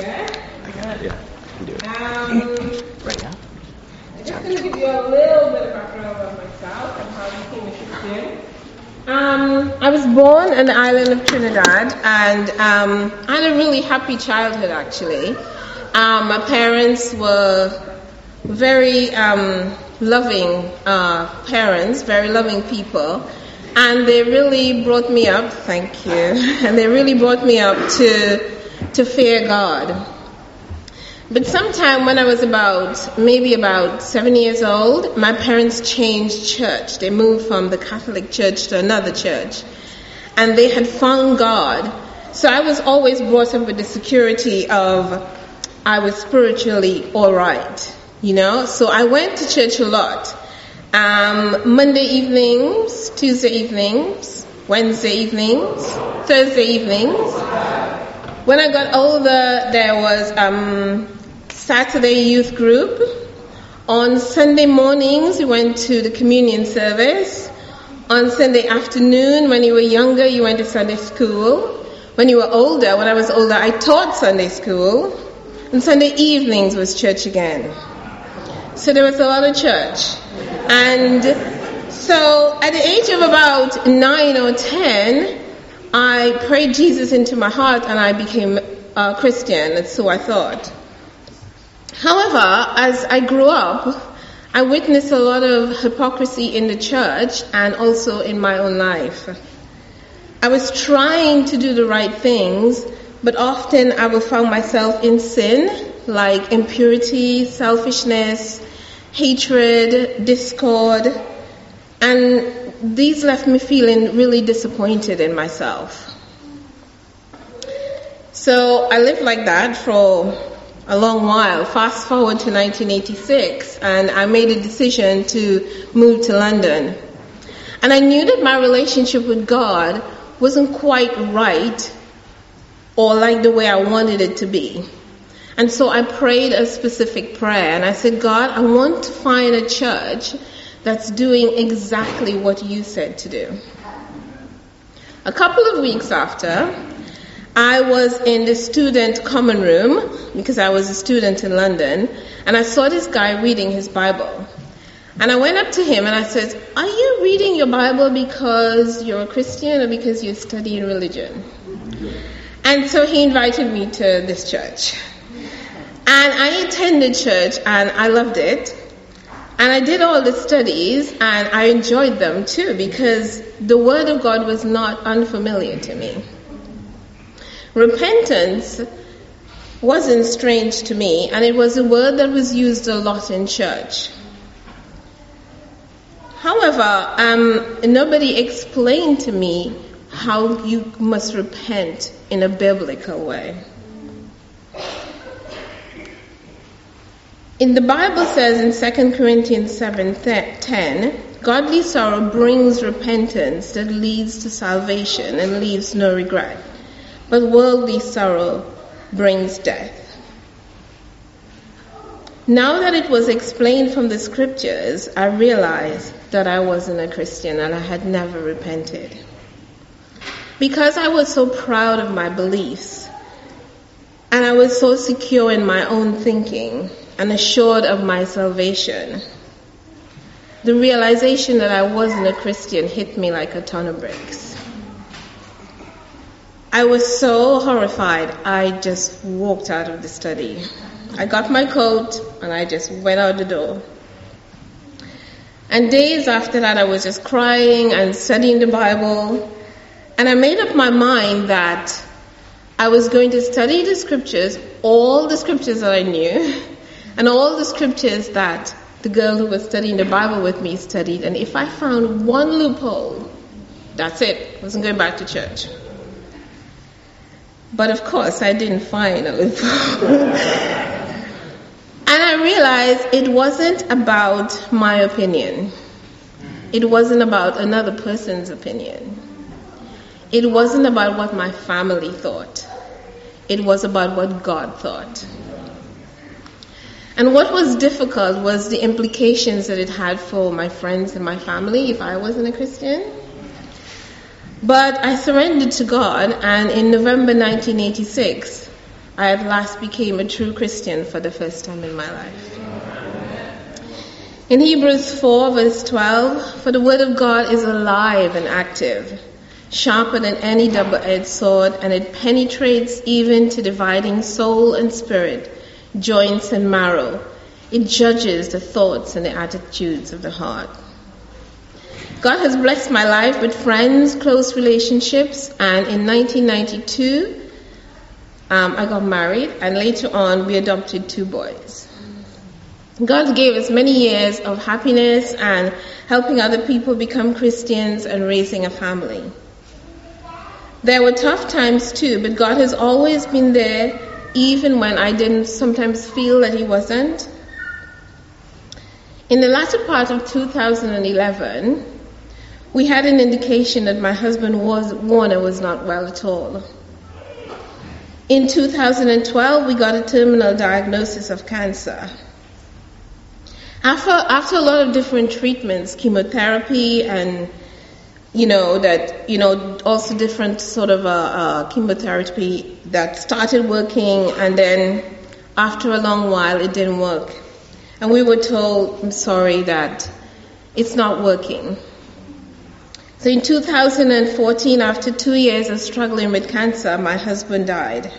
share. I got it. Yeah, I can do it. Um, Right now? I'm just going to give you a little bit of background about myself and how I became a Christian. Um, I was born on the island of Trinidad, and um, I had a really happy childhood actually. Um, my parents were very um, loving uh, parents, very loving people, and they really brought me up. Thank you, and they really brought me up to to fear God. But sometime when I was about, maybe about seven years old, my parents changed church. They moved from the Catholic church to another church. And they had found God. So I was always brought up with the security of I was spiritually alright, you know? So I went to church a lot. Um, Monday evenings, Tuesday evenings, Wednesday evenings, Thursday evenings. When I got older, there was um, Saturday youth group. On Sunday mornings, we went to the communion service. On Sunday afternoon, when you were younger, you went to Sunday school. When you were older, when I was older, I taught Sunday school. And Sunday evenings was church again. So there was a lot of church. And so at the age of about nine or ten, I prayed Jesus into my heart and I became a Christian, so I thought. However, as I grew up, I witnessed a lot of hypocrisy in the church and also in my own life. I was trying to do the right things, but often I would find myself in sin, like impurity, selfishness, hatred, discord, and these left me feeling really disappointed in myself. So I lived like that for a long while. Fast forward to 1986, and I made a decision to move to London. And I knew that my relationship with God wasn't quite right or like the way I wanted it to be. And so I prayed a specific prayer and I said, God, I want to find a church that's doing exactly what you said to do. A couple of weeks after, I was in the student common room because I was a student in London and I saw this guy reading his Bible. And I went up to him and I said, Are you reading your Bible because you're a Christian or because you're studying religion? And so he invited me to this church. And I attended church and I loved it. And I did all the studies and I enjoyed them too because the Word of God was not unfamiliar to me. Repentance wasn't strange to me and it was a word that was used a lot in church. However, um, nobody explained to me how you must repent in a biblical way. In the Bible says in 2 Corinthians 7:10, godly sorrow brings repentance that leads to salvation and leaves no regret. But worldly sorrow brings death. Now that it was explained from the scriptures, I realized that I wasn't a Christian and I had never repented. Because I was so proud of my beliefs and I was so secure in my own thinking and assured of my salvation, the realization that I wasn't a Christian hit me like a ton of bricks. I was so horrified, I just walked out of the study. I got my coat and I just went out the door. And days after that, I was just crying and studying the Bible. And I made up my mind that I was going to study the scriptures, all the scriptures that I knew, and all the scriptures that the girl who was studying the Bible with me studied. And if I found one loophole, that's it. I wasn't going back to church. But of course, I didn't find a loophole. and I realized it wasn't about my opinion. It wasn't about another person's opinion. It wasn't about what my family thought. It was about what God thought. And what was difficult was the implications that it had for my friends and my family if I wasn't a Christian. But I surrendered to God, and in November 1986, I at last became a true Christian for the first time in my life. In Hebrews 4, verse 12, for the word of God is alive and active, sharper than any double edged sword, and it penetrates even to dividing soul and spirit, joints and marrow. It judges the thoughts and the attitudes of the heart. God has blessed my life with friends, close relationships, and in 1992, um, I got married, and later on, we adopted two boys. God gave us many years of happiness and helping other people become Christians and raising a family. There were tough times too, but God has always been there, even when I didn't sometimes feel that He wasn't. In the latter part of 2011, we had an indication that my husband was, Warner was not well at all. In 2012, we got a terminal diagnosis of cancer. After, after a lot of different treatments, chemotherapy and, you know, that, you know, also different sort of uh, uh, chemotherapy that started working and then after a long while it didn't work. And we were told, I'm sorry, that it's not working. So in 2014, after two years of struggling with cancer, my husband died.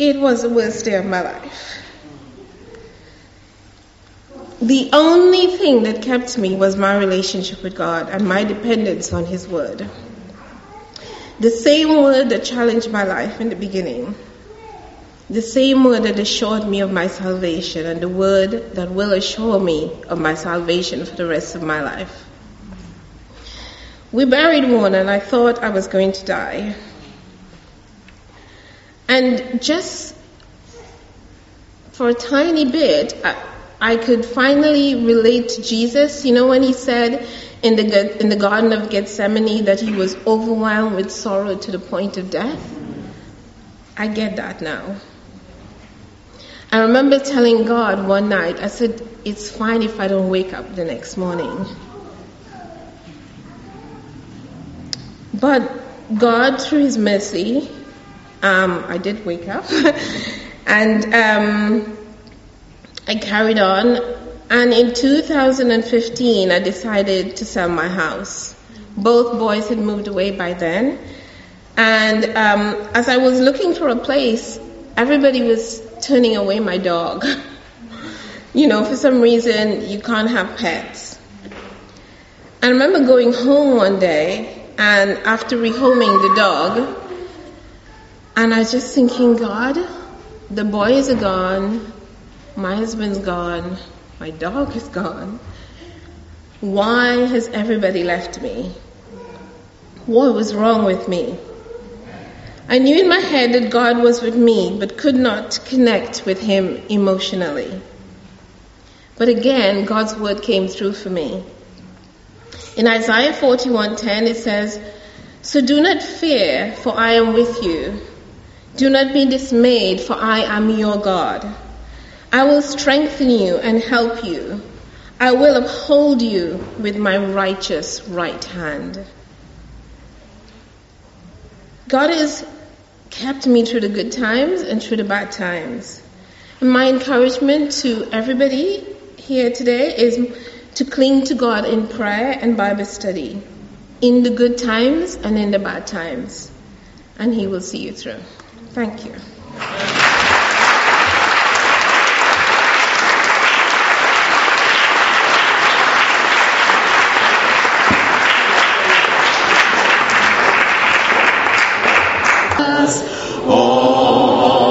It was the worst day of my life. The only thing that kept me was my relationship with God and my dependence on His Word. The same word that challenged my life in the beginning. The same word that assured me of my salvation and the word that will assure me of my salvation for the rest of my life. We buried one and I thought I was going to die. And just for a tiny bit, I, could finally relate to Jesus. You know, when he said in the, in the Garden of Gethsemane that he was overwhelmed with sorrow to the point of death? I get that now. I remember telling God one night, I said, It's fine if I don't wake up the next morning. But God, through His mercy, um, I did wake up and um, I carried on. And in 2015, I decided to sell my house. Both boys had moved away by then. And um, as I was looking for a place, everybody was turning away my dog. you know, for some reason, you can't have pets. I remember going home one day, and after rehoming the dog, and I was just thinking, God, the boys are gone, my husband's gone, my dog is gone. Why has everybody left me? What was wrong with me? I knew in my head that God was with me, but could not connect with Him emotionally. But again, God's word came through for me. In Isaiah 41:10 it says, "So do not fear, for I am with you. Do not be dismayed, for I am your God. I will strengthen you and help you. I will uphold you with my righteous right hand. God has kept me through the good times and through the bad times. And my encouragement to everybody here today is to cling to God in prayer and Bible study, in the good times and in the bad times, and He will see you through. Thank you.